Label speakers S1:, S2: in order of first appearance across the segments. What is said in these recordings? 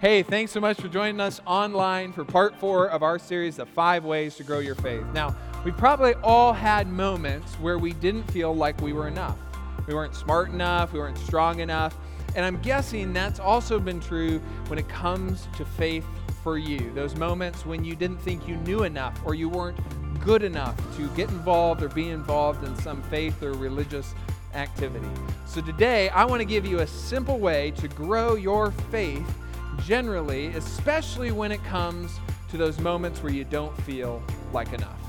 S1: Hey, thanks so much for joining us online for part four of our series, The Five Ways to Grow Your Faith. Now, we probably all had moments where we didn't feel like we were enough. We weren't smart enough, we weren't strong enough. And I'm guessing that's also been true when it comes to faith for you. Those moments when you didn't think you knew enough or you weren't good enough to get involved or be involved in some faith or religious activity. So today, I want to give you a simple way to grow your faith generally, especially when it comes to those moments where you don't feel like enough.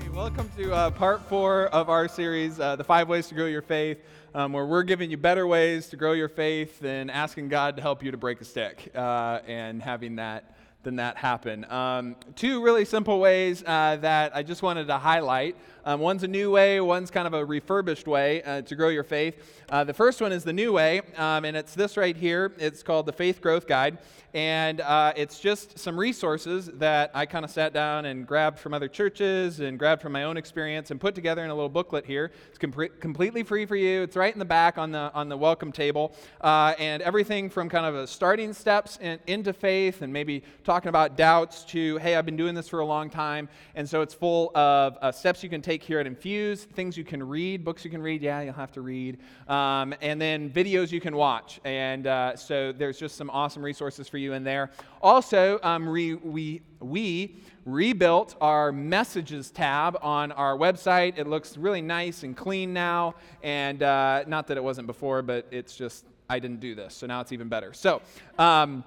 S1: Hey, welcome to uh, part four of our series, uh, The Five Ways to Grow Your Faith, um, where we're giving you better ways to grow your faith than asking God to help you to break a stick uh, and having that than that happen. Um, two really simple ways uh, that I just wanted to highlight. Um, one's a new way, one's kind of a refurbished way uh, to grow your faith. Uh, the first one is the new way, um, and it's this right here. It's called the Faith Growth Guide. And uh, it's just some resources that I kind of sat down and grabbed from other churches and grabbed from my own experience and put together in a little booklet here. It's com- completely free for you. It's right in the back on the, on the welcome table. Uh, and everything from kind of a starting steps in, into faith and maybe talking about doubts to, hey, I've been doing this for a long time. And so it's full of uh, steps you can take here at Infuse, things you can read, books you can read. Yeah, you'll have to read. Um, and then videos you can watch. And uh, so there's just some awesome resources for you in there. Also, um, we, we, we rebuilt our messages tab on our website. It looks really nice and clean now. And uh, not that it wasn't before, but it's just, I didn't do this. So now it's even better. So, um,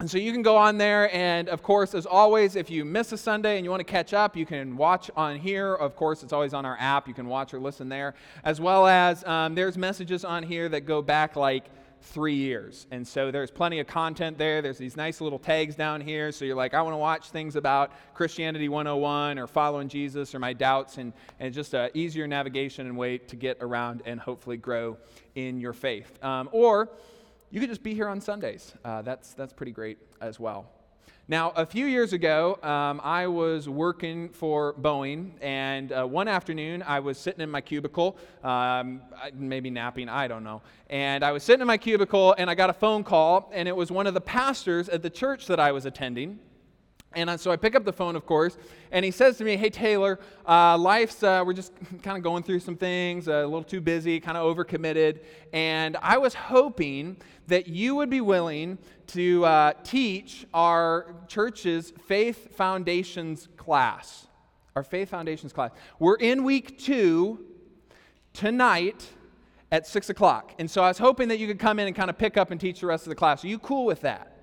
S1: and so you can go on there, and of course, as always, if you miss a Sunday and you want to catch up, you can watch on here. Of course, it's always on our app. You can watch or listen there, as well as um, there's messages on here that go back like three years. And so there's plenty of content there. There's these nice little tags down here. So you're like, I want to watch things about Christianity 101 or following Jesus or my doubts, and, and just an easier navigation and way to get around and hopefully grow in your faith. Um, or you could just be here on Sundays. Uh, that's, that's pretty great as well. Now, a few years ago, um, I was working for Boeing, and uh, one afternoon I was sitting in my cubicle, um, maybe napping, I don't know. And I was sitting in my cubicle, and I got a phone call, and it was one of the pastors at the church that I was attending. And so I pick up the phone, of course, and he says to me, Hey, Taylor, uh, life's, uh, we're just kind of going through some things, uh, a little too busy, kind of overcommitted. And I was hoping that you would be willing to uh, teach our church's Faith Foundations class. Our Faith Foundations class. We're in week two tonight at 6 o'clock. And so I was hoping that you could come in and kind of pick up and teach the rest of the class. Are you cool with that?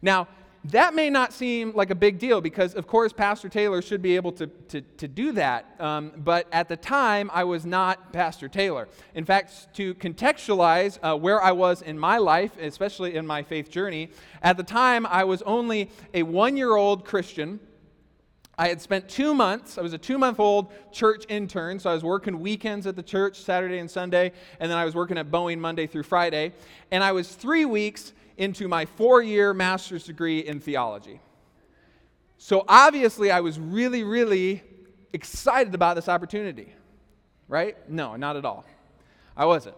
S1: Now, that may not seem like a big deal because, of course, Pastor Taylor should be able to, to, to do that. Um, but at the time, I was not Pastor Taylor. In fact, to contextualize uh, where I was in my life, especially in my faith journey, at the time, I was only a one year old Christian. I had spent two months, I was a two month old church intern, so I was working weekends at the church, Saturday and Sunday, and then I was working at Boeing Monday through Friday. And I was three weeks into my four year master's degree in theology. So obviously, I was really, really excited about this opportunity, right? No, not at all. I wasn't.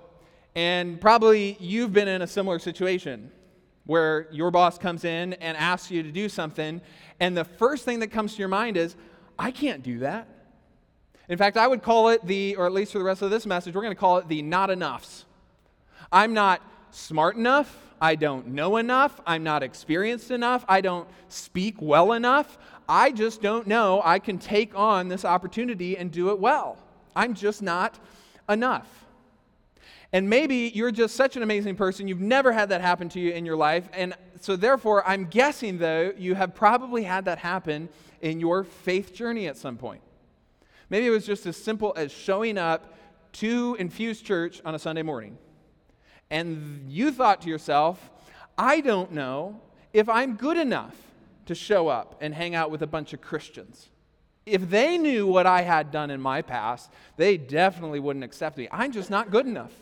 S1: And probably you've been in a similar situation where your boss comes in and asks you to do something, and the first thing that comes to your mind is, I can't do that. In fact, I would call it the, or at least for the rest of this message, we're going to call it the not enoughs. I'm not smart enough. I don't know enough. I'm not experienced enough. I don't speak well enough. I just don't know I can take on this opportunity and do it well. I'm just not enough. And maybe you're just such an amazing person, you've never had that happen to you in your life. And so, therefore, I'm guessing, though, you have probably had that happen in your faith journey at some point. Maybe it was just as simple as showing up to Infuse Church on a Sunday morning and you thought to yourself, I don't know if I'm good enough to show up and hang out with a bunch of Christians. If they knew what I had done in my past, they definitely wouldn't accept me. I'm just not good enough.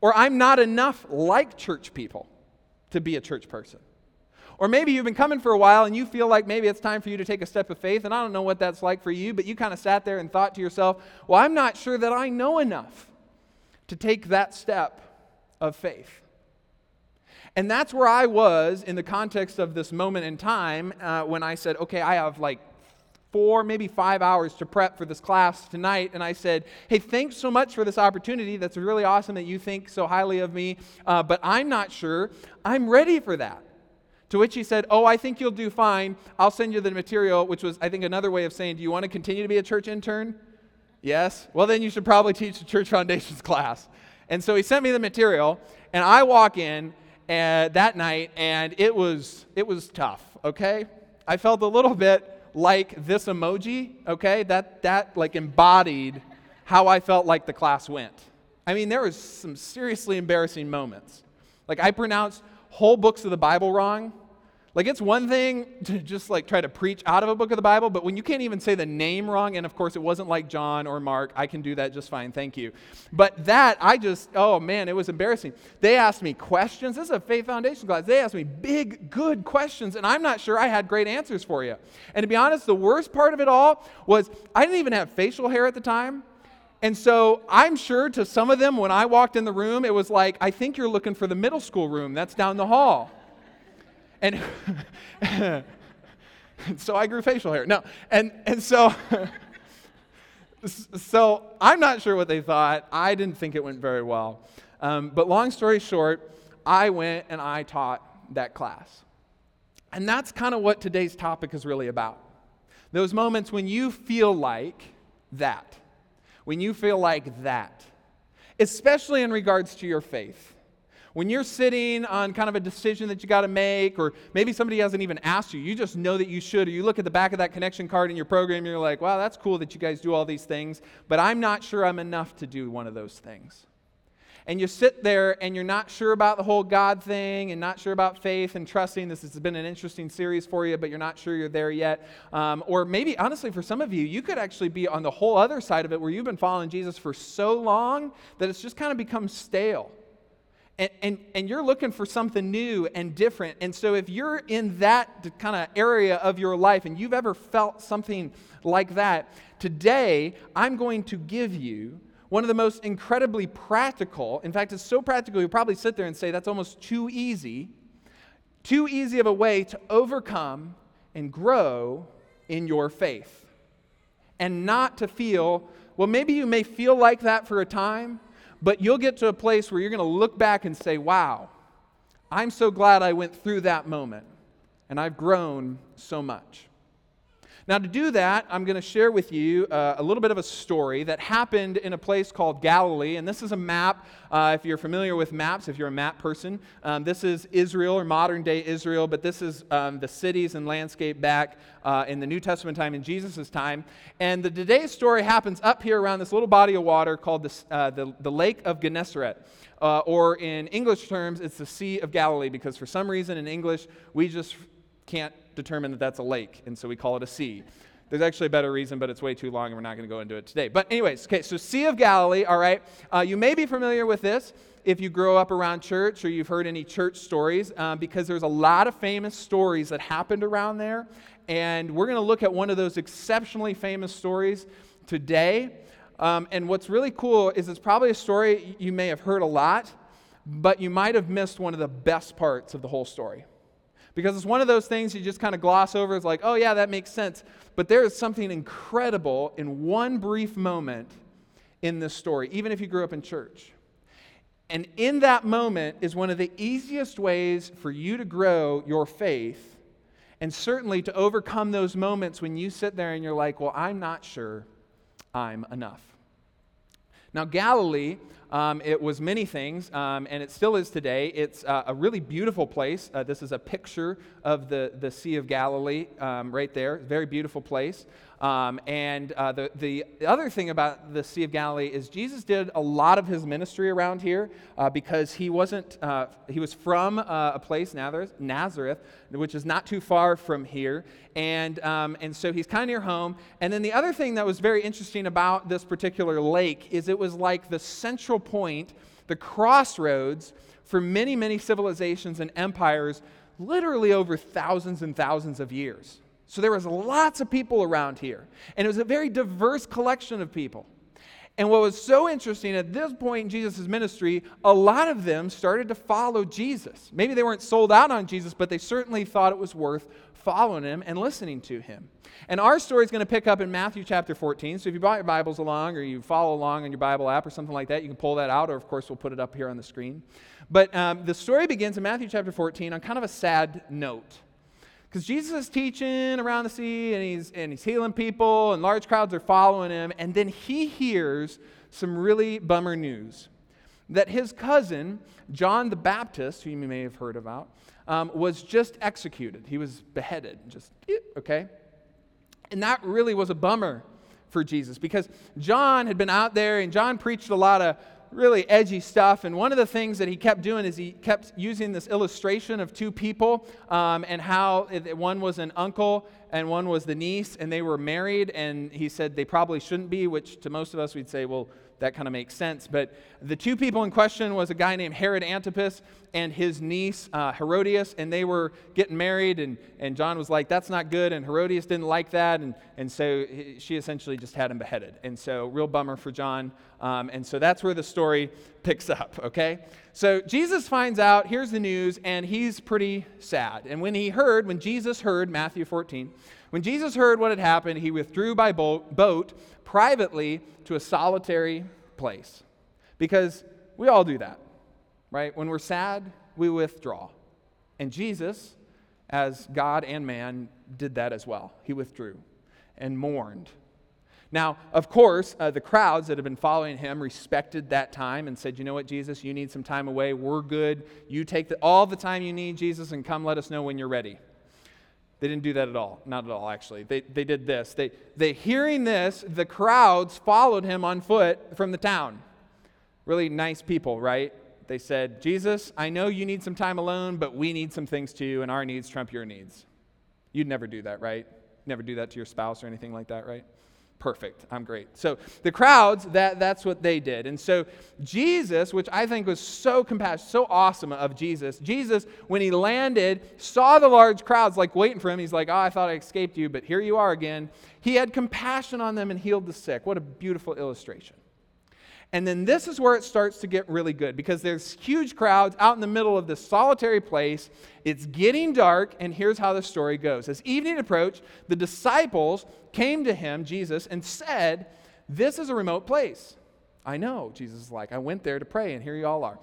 S1: Or I'm not enough like church people to be a church person. Or maybe you've been coming for a while and you feel like maybe it's time for you to take a step of faith, and I don't know what that's like for you, but you kind of sat there and thought to yourself, well, I'm not sure that I know enough to take that step of faith. And that's where I was in the context of this moment in time uh, when I said, okay, I have like four, maybe five hours to prep for this class tonight. And I said, Hey, thanks so much for this opportunity. That's really awesome that you think so highly of me, uh, but I'm not sure I'm ready for that. To which he said, Oh, I think you'll do fine. I'll send you the material, which was, I think, another way of saying, Do you want to continue to be a church intern? Yes? Well, then you should probably teach the church foundations class. And so he sent me the material, and I walk in uh, that night, and it was, it was tough, okay? I felt a little bit like this emoji, okay? That, that like embodied how I felt like the class went. I mean, there was some seriously embarrassing moments. Like I pronounced whole books of the Bible wrong. Like it's one thing to just like try to preach out of a book of the Bible, but when you can't even say the name wrong, and of course it wasn't like John or Mark, I can do that just fine, thank you. But that I just, oh man, it was embarrassing. They asked me questions. This is a faith foundation class. They asked me big, good questions, and I'm not sure I had great answers for you. And to be honest, the worst part of it all was I didn't even have facial hair at the time. And so I'm sure to some of them, when I walked in the room, it was like, I think you're looking for the middle school room. That's down the hall. And so I grew facial hair. No, and, and so, so I'm not sure what they thought. I didn't think it went very well. Um, but long story short, I went and I taught that class. And that's kind of what today's topic is really about. Those moments when you feel like that, when you feel like that, especially in regards to your faith. When you're sitting on kind of a decision that you got to make, or maybe somebody hasn't even asked you, you just know that you should, or you look at the back of that connection card in your program, and you're like, wow, that's cool that you guys do all these things, but I'm not sure I'm enough to do one of those things. And you sit there and you're not sure about the whole God thing and not sure about faith and trusting. This has been an interesting series for you, but you're not sure you're there yet. Um, or maybe, honestly, for some of you, you could actually be on the whole other side of it where you've been following Jesus for so long that it's just kind of become stale and, and, and you're looking for something new and different. And so, if you're in that kind of area of your life and you've ever felt something like that, today I'm going to give you one of the most incredibly practical, in fact, it's so practical, you probably sit there and say, that's almost too easy, too easy of a way to overcome and grow in your faith. And not to feel, well, maybe you may feel like that for a time, but you'll get to a place where you're going to look back and say, wow, I'm so glad I went through that moment, and I've grown so much. Now, to do that, I'm going to share with you uh, a little bit of a story that happened in a place called Galilee. And this is a map, uh, if you're familiar with maps, if you're a map person. Um, this is Israel or modern day Israel, but this is um, the cities and landscape back uh, in the New Testament time, in Jesus' time. And the today's story happens up here around this little body of water called the, uh, the, Lake of Gennesaret. Uh, or in English terms, it's the Sea of Galilee, because for some reason in English, we just can't determine that that's a lake, and so we call it a sea. There's actually a better reason, but it's way too long, and we're not going to go into it today. But, anyways, okay, so Sea of Galilee, all right. Uh, you may be familiar with this if you grow up around church or you've heard any church stories, uh, because there's a lot of famous stories that happened around there. And we're going to look at one of those exceptionally famous stories today. Um, and what's really cool is it's probably a story you may have heard a lot, but you might have missed one of the best parts of the whole story because it's one of those things you just kind of gloss over. It's like, oh, yeah, that makes sense. But there is something incredible in one brief moment in this story, even if you grew up in church. And in that moment is one of the easiest ways for you to grow your faith and certainly to overcome those moments when you sit there and you're like, well, I'm not sure I'm enough. Now, Galilee um, it was many things, um, and it still is today. It's uh, a really beautiful place. Uh, this is a picture of the, the Sea of Galilee um, right there. Very beautiful place. Um, and uh, the, the other thing about the Sea of Galilee is Jesus did a lot of his ministry around here uh, because he wasn't, uh, he was from uh, a place, Nazareth, Nazareth, which is not too far from here. And, um, and so he's kind of near home. And then the other thing that was very interesting about this particular lake is it was like the central point, the crossroads for many, many civilizations and empires, literally over thousands and thousands of years. So there was lots of people around here, and it was a very diverse collection of people. And what was so interesting at this point in Jesus' ministry, a lot of them started to follow Jesus. Maybe they weren't sold out on Jesus, but they certainly thought it was worth following him and listening to him. And our story is going to pick up in Matthew chapter 14. So if you brought your Bibles along or you follow along on your Bible app or something like that, you can pull that out, or of course, we'll put it up here on the screen. But um, the story begins in Matthew chapter 14 on kind of a sad note. Because Jesus is teaching around the sea and he's, and he's healing people, and large crowds are following him. And then he hears some really bummer news that his cousin, John the Baptist, who you may have heard about, um, was just executed. He was beheaded, just, okay? And that really was a bummer for Jesus because John had been out there and John preached a lot of really edgy stuff. And one of the things that he kept doing is he kept using this illustration of two people um, and how it, one was an uncle and one was the niece, and they were married. And he said they probably shouldn't be, which to most of us we'd say, well, that kind of makes sense. But the two people in question was a guy named Herod Antipas and his niece uh, Herodias, and they were getting married. And, and John was like, that's not good. And Herodias didn't like that. And, and so she essentially just had him beheaded. And so, real bummer for John. Um, and so that's where the story picks up, okay? So Jesus finds out, here's the news, and he's pretty sad. And when he heard, when Jesus heard, Matthew 14, when Jesus heard what had happened, he withdrew by boat privately to a solitary place. Because we all do that, right? When we're sad, we withdraw. And Jesus, as God and man, did that as well. He withdrew and mourned. Now, of course, uh, the crowds that had been following him respected that time and said, You know what, Jesus, you need some time away. We're good. You take the, all the time you need, Jesus, and come let us know when you're ready. They didn't do that at all. Not at all, actually. They, they did this. They, they, hearing this, the crowds followed him on foot from the town. Really nice people, right? They said, Jesus, I know you need some time alone, but we need some things too, and our needs trump your needs. You'd never do that, right? Never do that to your spouse or anything like that, right? Perfect. I'm great. So the crowds, that, that's what they did. And so Jesus, which I think was so compassionate, so awesome of Jesus, Jesus, when he landed, saw the large crowds like waiting for him. He's like, oh, I thought I escaped you, but here you are again. He had compassion on them and healed the sick. What a beautiful illustration. And then this is where it starts to get really good because there's huge crowds out in the middle of this solitary place. It's getting dark, and here's how the story goes. As evening approached, the disciples came to him, Jesus, and said, This is a remote place. I know, Jesus is like, I went there to pray, and here you all are.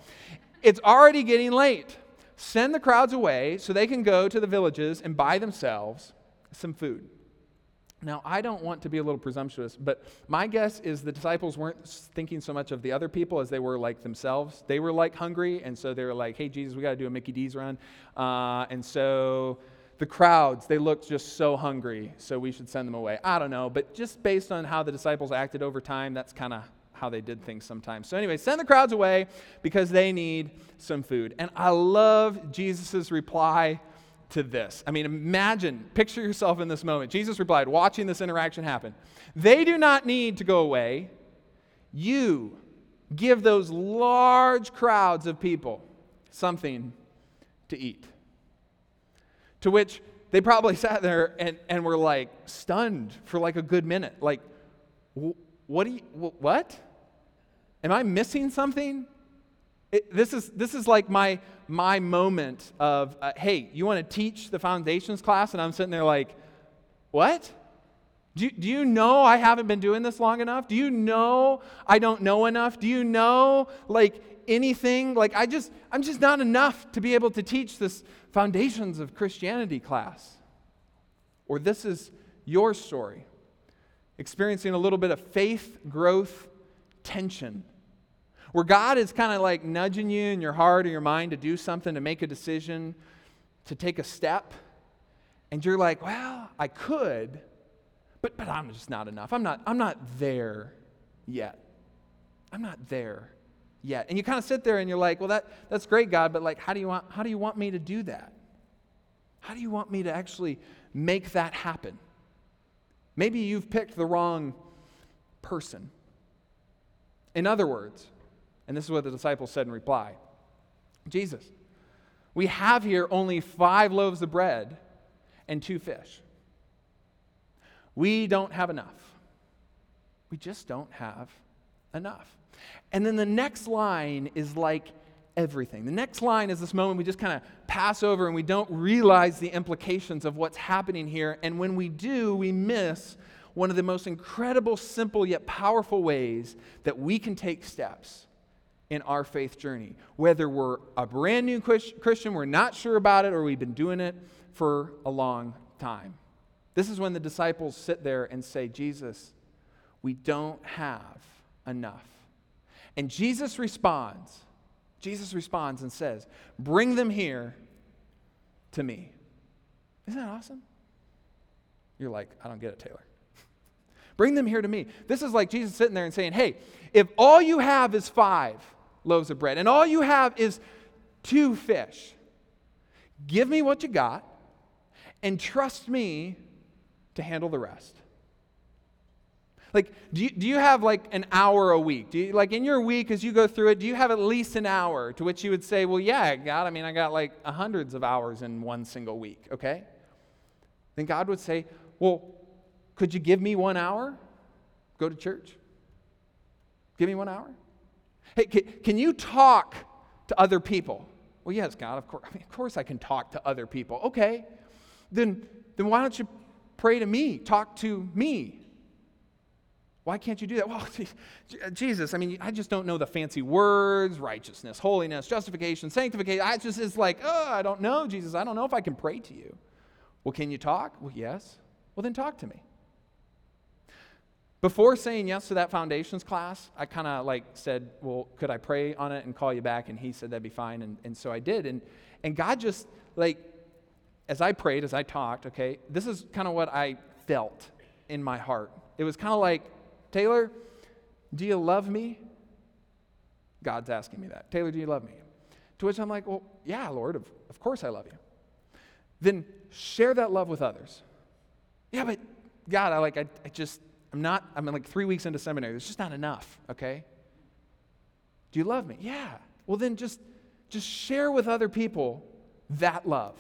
S1: It's already getting late. Send the crowds away so they can go to the villages and buy themselves some food. Now, I don't want to be a little presumptuous, but my guess is the disciples weren't thinking so much of the other people as they were like themselves. They were like hungry, and so they were like, hey, Jesus, we got to do a Mickey D's run. Uh, and so the crowds, they looked just so hungry, so we should send them away. I don't know, but just based on how the disciples acted over time, that's kind of how they did things sometimes. So, anyway, send the crowds away because they need some food. And I love Jesus' reply to this. I mean, imagine, picture yourself in this moment. Jesus replied, watching this interaction happen. They do not need to go away. You give those large crowds of people something to eat. To which they probably sat there and, and were like stunned for like a good minute. Like, what do you, what? Am I missing something? This, is, this is like my, my moment of, uh, hey, you want to teach the foundations class? And I'm sitting there like, what? Do you, do you know I haven't been doing this long enough? Do you know I don't know enough? Do you know, like, anything? Like, I just, I'm just not enough to be able to teach this foundations of Christianity class. Or this is your story, experiencing a little bit of faith growth tension where God is kind of like nudging you in your heart or your mind to do something, to make a decision, to take a step. And you're like, well, I could, but, but I'm just not enough. I'm not, I'm not there yet. I'm not there yet. And you kind of sit there and you're like, well, that, that's great, God, but like, how do, you want, how do you want me to do that? How do you want me to actually make that happen? Maybe you've picked the wrong person. In other words, and this is what the disciples said in reply Jesus, we have here only five loaves of bread and two fish. We don't have enough. We just don't have enough. And then the next line is like everything. The next line is this moment we just kind of pass over and we don't realize the implications of what's happening here. And when we do, we miss one of the most incredible, simple, yet powerful ways that we can take steps in our faith journey. Whether we're a brand new Christian, we're not sure about it, or we've been doing it for a long time. This is when the disciples sit there and say, Jesus, we don't have enough. And Jesus responds, Jesus responds and says, Bring them here to me. Isn't that awesome? You're like, I don't get it, Taylor. Bring them here to me. This is like Jesus sitting there and saying, Hey, if all you have is five loaves of bread and all you have is two fish, give me what you got and trust me to handle the rest. Like, do you, do you have like an hour a week? Do you, like in your week as you go through it, do you have at least an hour to which you would say, well, yeah, God, I mean, I got like hundreds of hours in one single week, okay? Then God would say, well, could you give me one hour? Go to church. Give me one hour. Hey, can, can you talk to other people? Well, yes, God, of course. I mean, of course I can talk to other people. Okay. Then, then why don't you pray to me? Talk to me. Why can't you do that? Well, Jesus, I mean, I just don't know the fancy words righteousness, holiness, justification, sanctification. I just, it's like, oh, I don't know, Jesus. I don't know if I can pray to you. Well, can you talk? Well, yes. Well, then talk to me. Before saying yes to that foundations class, I kind of like said, Well, could I pray on it and call you back? And he said that'd be fine. And, and so I did. And, and God just, like, as I prayed, as I talked, okay, this is kind of what I felt in my heart. It was kind of like, Taylor, do you love me? God's asking me that. Taylor, do you love me? To which I'm like, Well, yeah, Lord, of, of course I love you. Then share that love with others. Yeah, but God, I like, I, I just, I'm not, I'm like three weeks into seminary. It's just not enough, okay? Do you love me? Yeah. Well, then just, just share with other people that love,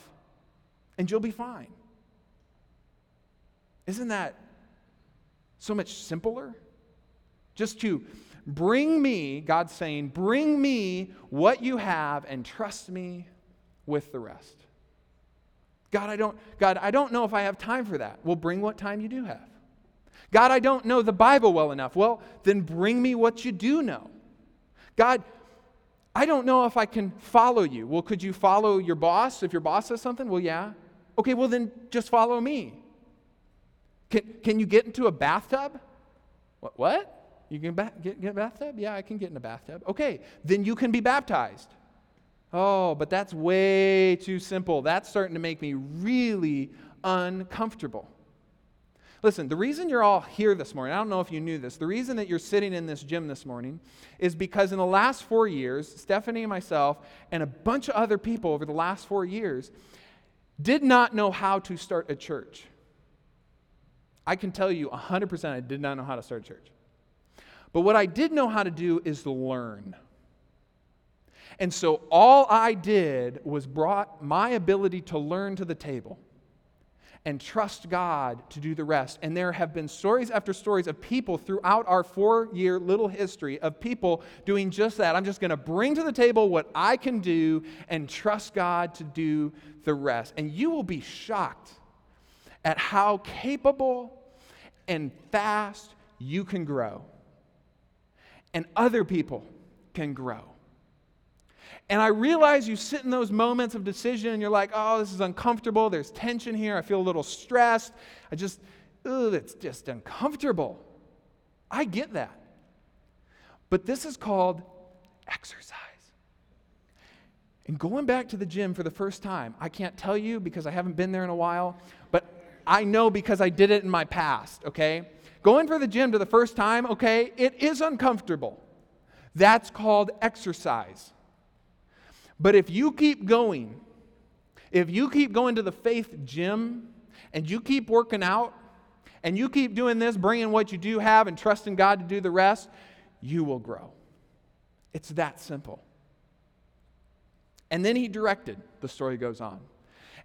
S1: and you'll be fine. Isn't that so much simpler? Just to bring me, God's saying, bring me what you have and trust me with the rest. God, I don't, God, I don't know if I have time for that. Well, bring what time you do have. God, I don't know the Bible well enough. Well, then bring me what you do know. God, I don't know if I can follow you. Well, could you follow your boss if your boss says something? Well, yeah. Okay, well, then just follow me. Can, can you get into a bathtub? What? what? You can ba- get, get a bathtub? Yeah, I can get in a bathtub. Okay, then you can be baptized. Oh, but that's way too simple. That's starting to make me really uncomfortable. Listen, the reason you're all here this morning, I don't know if you knew this, the reason that you're sitting in this gym this morning is because in the last four years, Stephanie and myself and a bunch of other people over the last four years did not know how to start a church. I can tell you 100% I did not know how to start a church. But what I did know how to do is learn. And so all I did was brought my ability to learn to the table and trust God to do the rest. And there have been stories after stories of people throughout our four year little history of people doing just that. I'm just going to bring to the table what I can do and trust God to do the rest. And you will be shocked at how capable and fast you can grow. And other people can grow. And I realize you sit in those moments of decision and you're like, oh, this is uncomfortable. There's tension here. I feel a little stressed. I just, ugh, it's just uncomfortable. I get that. But this is called exercise. And going back to the gym for the first time, I can't tell you because I haven't been there in a while, but I know because I did it in my past, okay? Going for the gym to the first time, okay, it is uncomfortable. That's called exercise. But if you keep going, if you keep going to the faith gym and you keep working out and you keep doing this, bringing what you do have and trusting God to do the rest, you will grow. It's that simple. And then he directed, the story goes on.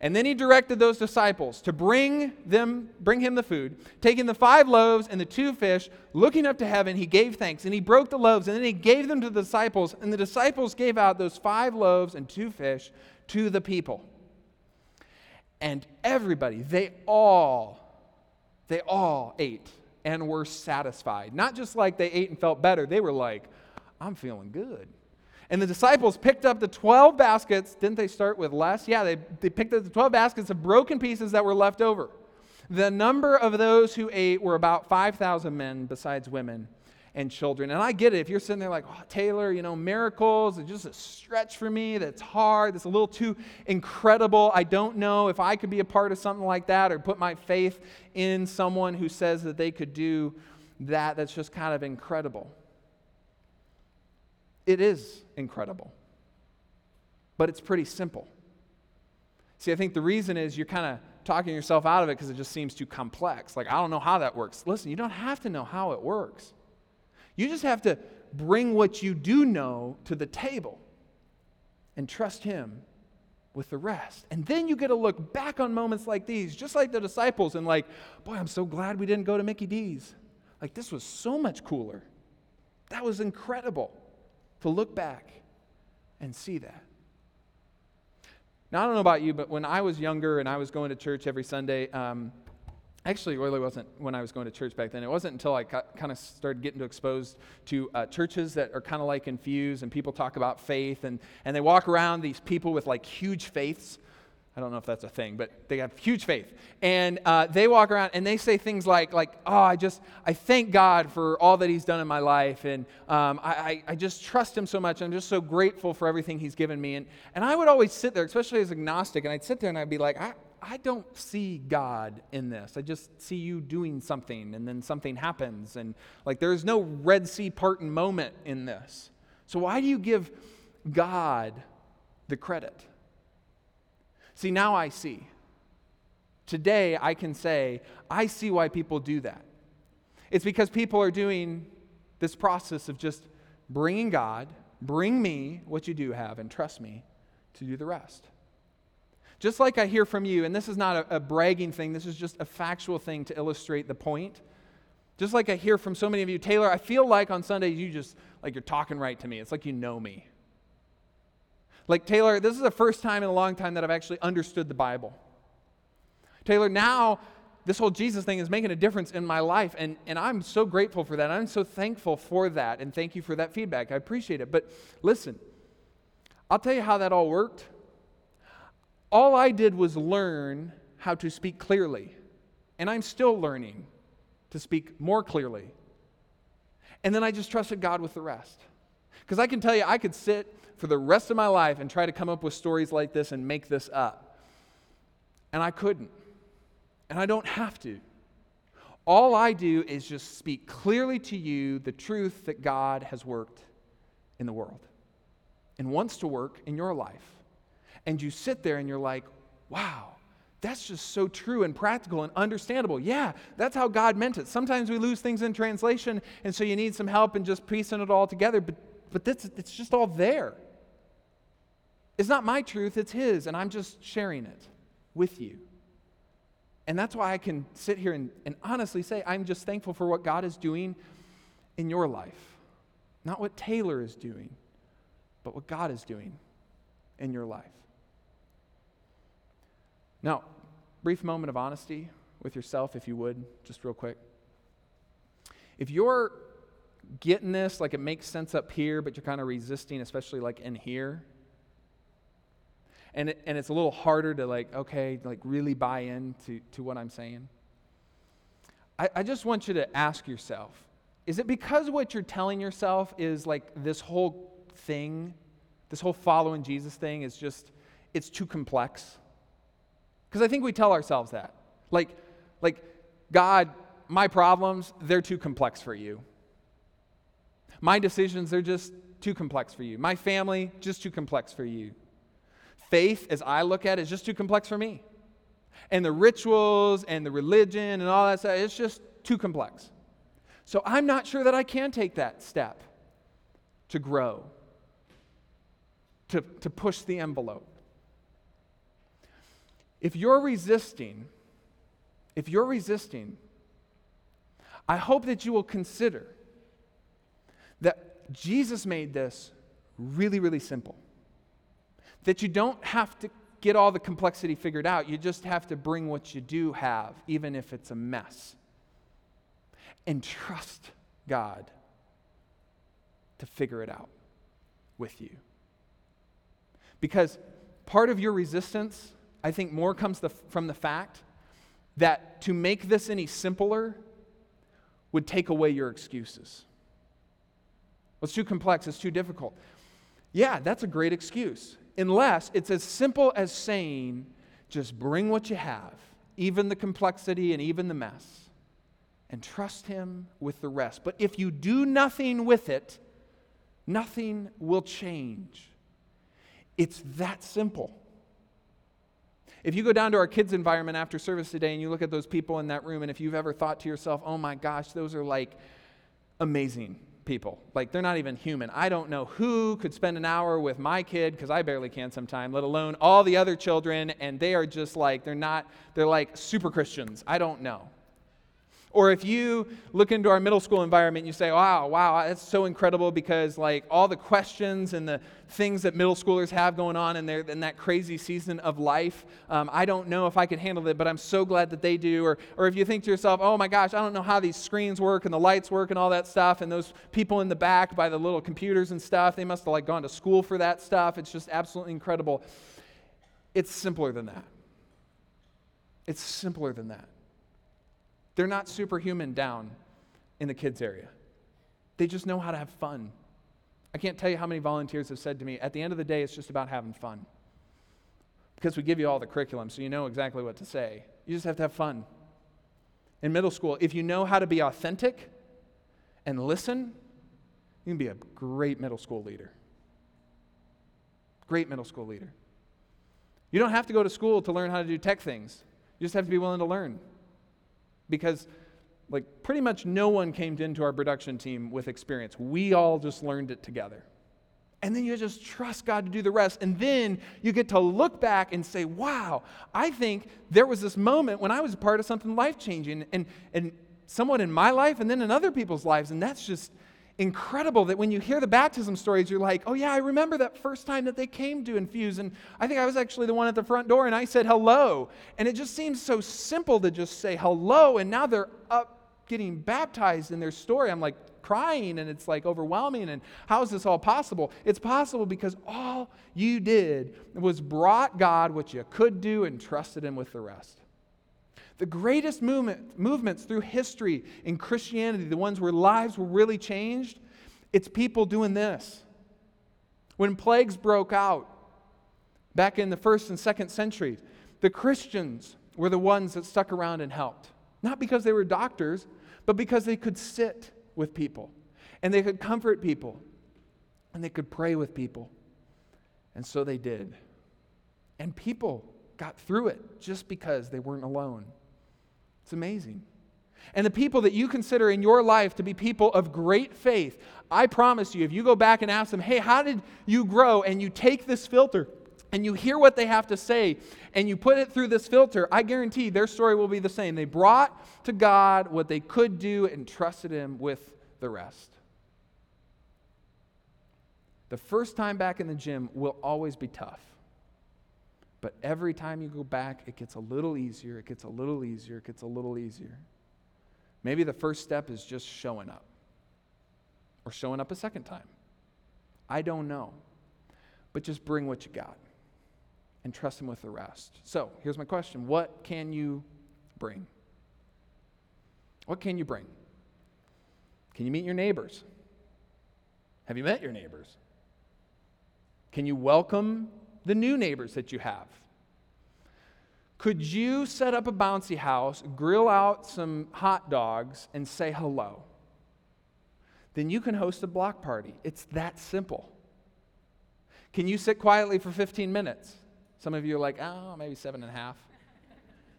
S1: And then he directed those disciples to bring them bring him the food, taking the five loaves and the two fish, looking up to heaven, he gave thanks, and he broke the loaves, and then he gave them to the disciples, and the disciples gave out those five loaves and two fish to the people. And everybody, they all, they all ate and were satisfied. Not just like they ate and felt better, they were like, I'm feeling good. And the disciples picked up the 12 baskets. Didn't they start with less? Yeah, they, they picked up the 12 baskets of broken pieces that were left over. The number of those who ate were about 5,000 men, besides women and children. And I get it. If you're sitting there like, oh, Taylor, you know, miracles, it's just a stretch for me. That's hard. That's a little too incredible. I don't know if I could be a part of something like that or put my faith in someone who says that they could do that. That's just kind of incredible. It is incredible, but it's pretty simple. See, I think the reason is you're kind of talking yourself out of it because it just seems too complex. Like, I don't know how that works. Listen, you don't have to know how it works. You just have to bring what you do know to the table and trust Him with the rest. And then you get to look back on moments like these, just like the disciples, and like, boy, I'm so glad we didn't go to Mickey D's. Like, this was so much cooler. That was incredible to look back and see that. Now, I don't know about you, but when I was younger and I was going to church every Sunday, um, actually, really wasn't when I was going to church back then. It wasn't until I kind of started getting exposed to uh, churches that are kind of like infused and people talk about faith and, and they walk around these people with like huge faiths I don't know if that's a thing, but they have huge faith. And uh, they walk around and they say things like, like, oh, I just, I thank God for all that he's done in my life. And um, I, I just trust him so much. I'm just so grateful for everything he's given me. And, and I would always sit there, especially as agnostic, and I'd sit there and I'd be like, I, I don't see God in this. I just see you doing something and then something happens. And like, there's no Red Sea parting moment in this. So why do you give God the credit? See, now I see. Today, I can say, I see why people do that. It's because people are doing this process of just bringing God, bring me what you do have, and trust me to do the rest. Just like I hear from you, and this is not a, a, bragging thing, this is just a factual thing to illustrate the point. Just like I hear from so many of you, Taylor, I feel like on Sundays you just, like you're talking right to me. It's like you know me. Like, Taylor, this is the first time in a long time that I've actually understood the Bible. Taylor, now this whole Jesus thing is making a difference in my life, and, and I'm so grateful for that. I'm so thankful for that, and thank you for that feedback. I appreciate it. But listen, I'll tell you how that all worked. All I did was learn how to speak clearly, and I'm still learning to speak more clearly. And then I just trusted God with the rest. Because I can tell you, I could sit for the rest of my life and try to come up with stories like this and make this up. And I couldn't. And I don't have to. All I do is just speak clearly to you the truth that God has worked in the world and wants to work in your life. And you sit there and you're like, wow, that's just so true and practical and understandable. Yeah, that's how God meant it. Sometimes we lose things in translation, and so you need some help in just piecing it all together, but, but that's, it's just all there. It's not my truth, it's His, and I'm just sharing it with you. And that's why I can sit here and, and honestly say, I'm just thankful for what God is doing in your life. Not what Taylor is doing, but what God is doing in your life. Now, brief moment of honesty with yourself, if you would, just real quick. If you're getting this, like it makes sense up here, but you're kind of resisting, especially like in here, and, it, and it's a little harder to like okay like really buy into to what i'm saying. I, I just want you to ask yourself is it because what you're telling yourself is like this whole thing this whole following jesus thing is just it's too complex? Because i think we tell ourselves that. Like like god my problems they're too complex for you. My decisions they're just too complex for you. My family just too complex for you faith, as I look at it, is just too complex for me. And the rituals and the religion and all that stuff, it's just too complex. So I'm not sure that I can take that step to grow, to, to push the envelope. If you're resisting, if you're resisting, I hope that you will consider that Jesus made this really, really simple. That you don't have to get all the complexity figured out, you just have to bring what you do have, even if it's a mess. And trust God to figure it out with you. Because part of your resistance, I think, more comes the, from the fact that to make this any simpler would take away your excuses. Well, it's too complex, it's too difficult. Yeah, that's a great excuse. Unless it's as simple as saying, just bring what you have, even the complexity and even the mess, and trust Him with the rest. But if you do nothing with it, nothing will change. It's that simple. If you go down to our kids' environment after service today and you look at those people in that room, and if you've ever thought to yourself, oh my gosh, those are like amazing people. Like they're not even human. I don't know who could spend an hour with my kid, because I barely can sometimes, let alone all the other children, and they are just like, they're not, they're like super Christians. I don't know. Or if you look into our middle school environment, you say, wow, wow, that's so incredible because, like, all the questions and the things that middle schoolers have going on in, their, in that crazy season of life, um, I don't know if I could handle it, but I'm so glad that they do. Or, or if you think to yourself, oh my gosh, I don't know how these screens work and the lights work and all that stuff, and those people in the back by the little computers and stuff, they must have, like, gone to school for that stuff. It's just absolutely incredible. It's simpler than that. It's simpler than that. They're not superhuman down in the kids' area. They just know how to have fun. I can't tell you how many volunteers have said to me, at the end of the day, it's just about having fun. Because we give you all the curriculum, so you know exactly what to say. You just have to have fun. In middle school, if you know how to be authentic and listen, you can be a great middle school leader. Great middle school leader. You don't have to go to school to learn how to do tech things, you just have to be willing to learn because like pretty much no one came into our production team with experience. We all just learned it together. And then you just trust God to do the rest. And then you get to look back and say, wow, I think there was this moment when I was a part of something life changing and, and somewhat in my life and then in other people's lives. And that's just incredible that when you hear the baptism stories, you're like, oh, yeah, I remember that first time that they came to Infuse. And I think I was actually the one at the front door and I said hello. And it just seems so simple to just say hello. And now they're up getting baptized in their story. I'm like crying and it's like overwhelming. And how is this all possible? It's possible because all you did was brought God what you could do and trusted Him with the rest. The greatest movement, movements through history in Christianity, the ones where lives were really changed, it's people doing this. When plagues broke out back in the first and second centuries, the Christians were the ones that stuck around and helped. Not because they were doctors, but because they could sit with people and they could comfort people and they could pray with people. And so they did. And people got through it just because they weren't alone. It's amazing. And the people that you consider in your life to be people of great faith, I promise you, if you go back and ask them, hey, how did you grow? And you take this filter and you hear what they have to say and you put it through this filter, I guarantee their story will be the same. They brought to God what they could do and trusted Him with the rest. The first time back in the gym will always be tough. But every time you go back, it gets a little easier, it gets a little easier, it gets a little easier. Maybe the first step is just showing up or showing up a second time. I don't know. But just bring what you got and trust Him with the rest. So here's my question What can you bring? What can you bring? Can you meet your neighbors? Have you met your neighbors? Can you welcome the new neighbors that you have? Could you set up a bouncy house, grill out some hot dogs, and say hello? Then you can host a block party. It's that simple. Can you sit quietly for 15 minutes? Some of you are like, oh, maybe seven and a half.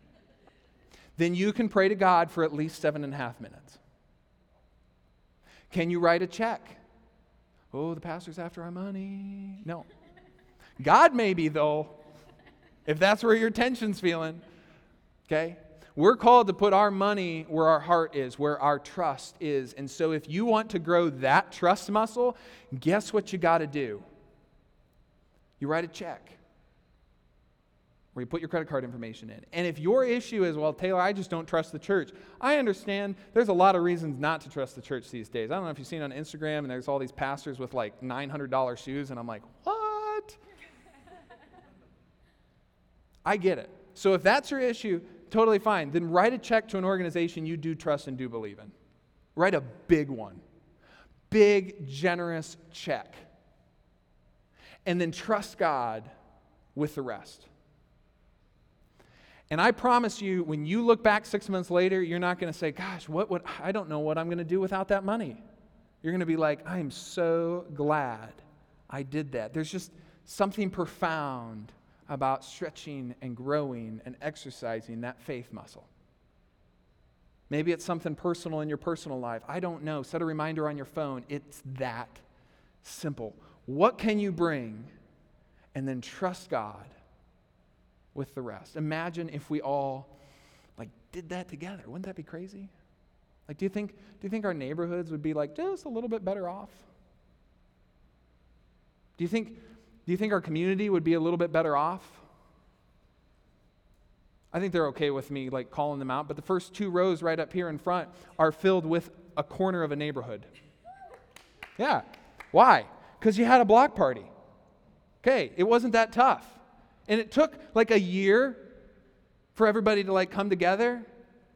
S1: then you can pray to God for at least seven and a half minutes. Can you write a check? Oh, the pastor's after our money. No. God maybe, though. if that's where your tension's feeling. Okay? We're called to put our money where our heart is, where our trust is. And so if you want to grow that trust muscle, guess what you got to do? You write a check where you put your credit card information in. And if your issue is, well, Taylor, I just don't trust the church, I understand there's a lot of reasons not to trust the church these days. I don't know if you've seen on Instagram and there's all these pastors with like $900 shoes, and I'm like, what? I get it. So if that's your issue, totally fine. Then write a check to an organization you do trust and do believe in. Write a big one. Big, generous check. And then trust God with the rest. And I promise you, when you look back six months later, you're not going to say, Gosh, what would, I don't know what I'm going to do without that money. You're going to be like, I am so glad I did that. There's just something profound about stretching and growing and exercising that faith muscle. Maybe it's something personal in your personal life. I don't know. Set a reminder on your phone. It's that simple. What can you bring? And then trust God with the rest. Imagine if we all like did that together. Wouldn't that be crazy? Like do you think do you think our neighborhoods would be like just a little bit better off? Do you think do you think our community would be a little bit better off? I think they're okay with me like calling them out, but the first two rows right up here in front are filled with a corner of a neighborhood. Yeah. Why? Because you had a block party. Okay, it wasn't that tough. And it took like a year for everybody to like come together,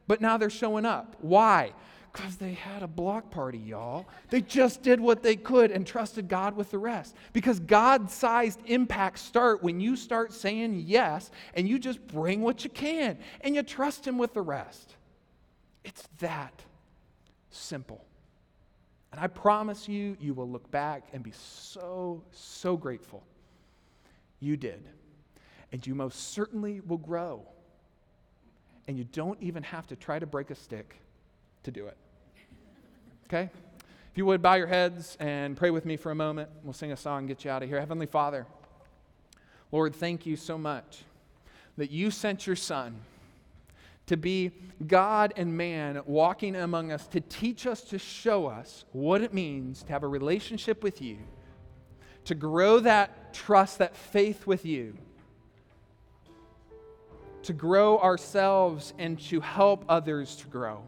S1: but now they're showing up. Why? Because they had a block party, y'all. They just did what they could and trusted God with the rest. Because God sized impacts start when you start saying yes and you just bring what you can and you trust Him with the rest. It's that simple. And I promise you, you will look back and be so, so grateful you did and you most certainly will grow. And you don't even have to try to break a stick to do it. Okay? If you would, bow your heads and pray with me for a moment. We'll sing a song and get you out of here. Heavenly Father, Lord, thank you so much that you sent your Son to be God and man walking among us, to teach us, to show us what it means to have a relationship with you, to grow that trust, that faith with you to grow ourselves and to help others to grow.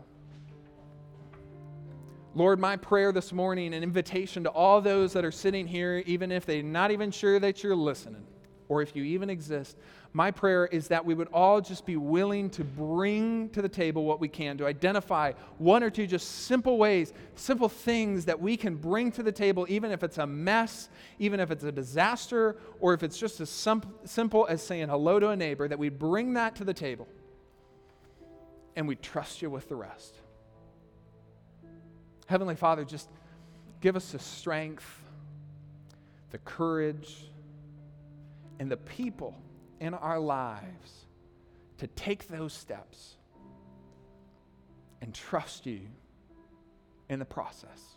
S1: Lord, my prayer this morning, an invitation to all those that are sitting here, even if they're not even sure that you're listening or if you even exist, my prayer is that we would all just be willing to bring to the table what we can, to identify one or two just simple ways, simple things that we can bring to the table, even if it's a mess, even if it's a disaster, or if it's just as simple as saying hello to a neighbor, that we bring that to the table and we trust you with the rest. Heavenly Father, just give us the strength, the courage, and the people in our lives to take those steps and trust you in the process.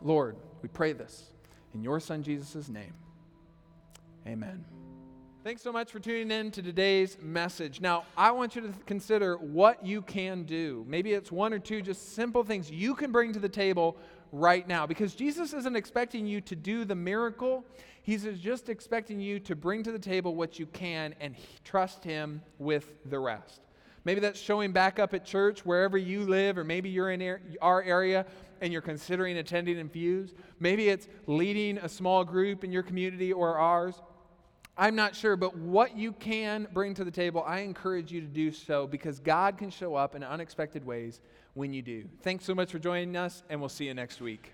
S1: Lord, we pray this in your Son Jesus' name. Amen. Thanks so much for tuning in to today's message. Now, I want you to consider what you can do. Maybe it's one or two just simple things you can bring to the table right now because Jesus isn't expecting you to do the miracle. He's just expecting you to bring to the table what you can and trust Him with the rest. Maybe that's showing back up at church wherever you live, or maybe you're in our area and you're considering attending Infuse. Maybe it's leading a small group in your community or ours. I'm not sure, but what you can bring to the table, I encourage you to do so because God can show up in unexpected ways when you do. Thanks so much for joining us, and we'll see you next week.